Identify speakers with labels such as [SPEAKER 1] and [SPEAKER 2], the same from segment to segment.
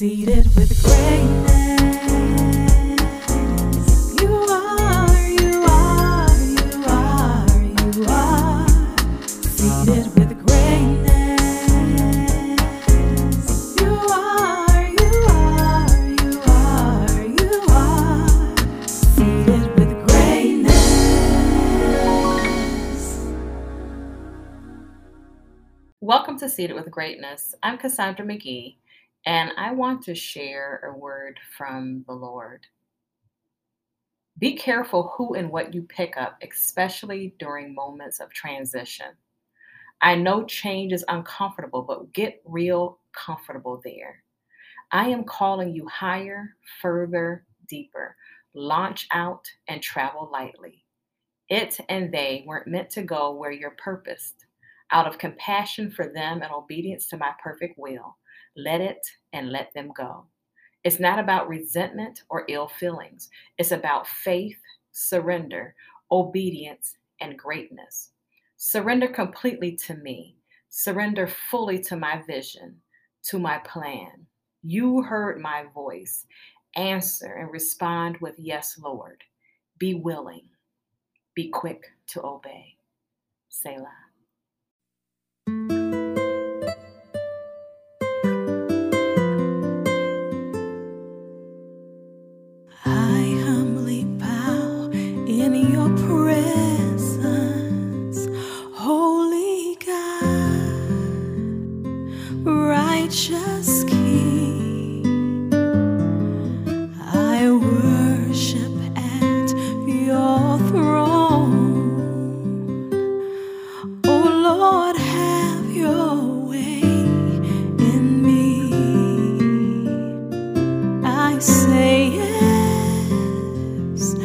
[SPEAKER 1] Seated with greatness. You are, you are, you are, you are. Seated with greatness. You are, you are, you are, you are. Seated with greatness.
[SPEAKER 2] Welcome to Seated with Greatness. I'm Cassandra McGee, and I want to share a word from the Lord. Be careful who and what you pick up, especially during moments of transition. I know change is uncomfortable, but get real comfortable there. I am calling you higher, further, deeper. Launch out and travel lightly. It and they weren't meant to go where you're purposed. Out of compassion for them and obedience to my perfect will, let it and let them go. It's not about resentment or ill feelings. It's about faith, surrender, obedience, and greatness. Surrender completely to me. Surrender fully to my vision, to my plan. You heard my voice. Answer and respond with yes, Lord. Be willing. Be quick to obey. Selah.
[SPEAKER 1] Lord, have your way in me. I say yes,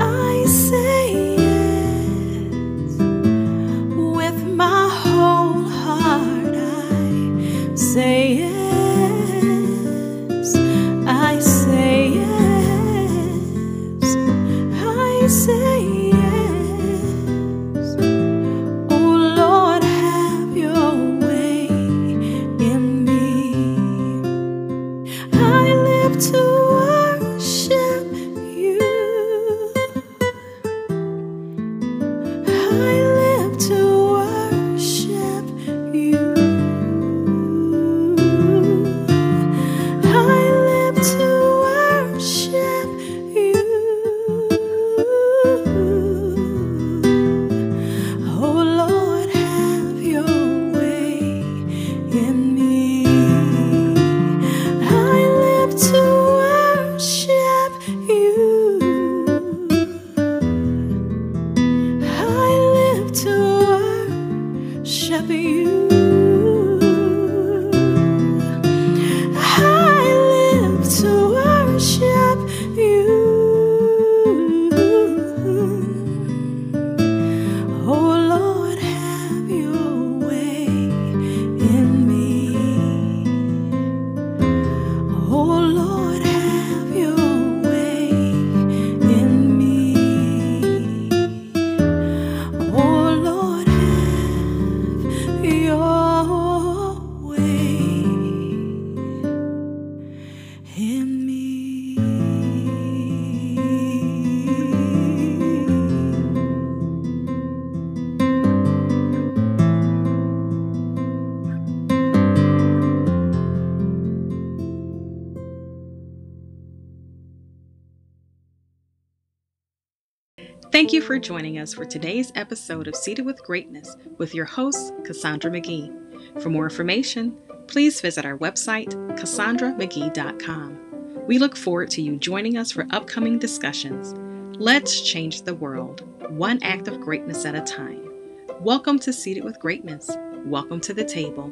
[SPEAKER 1] I say yes. With my whole heart, I say yes, I say yes, I say. To
[SPEAKER 3] Thank you for joining us for today's episode of Seated with Greatness with your host, Cassandra McGee. For more information, please visit our website, cassandramcgee.com. We look forward to you joining us for upcoming discussions. Let's change the world, one act of greatness at a time. Welcome to Seated with Greatness. Welcome to the table.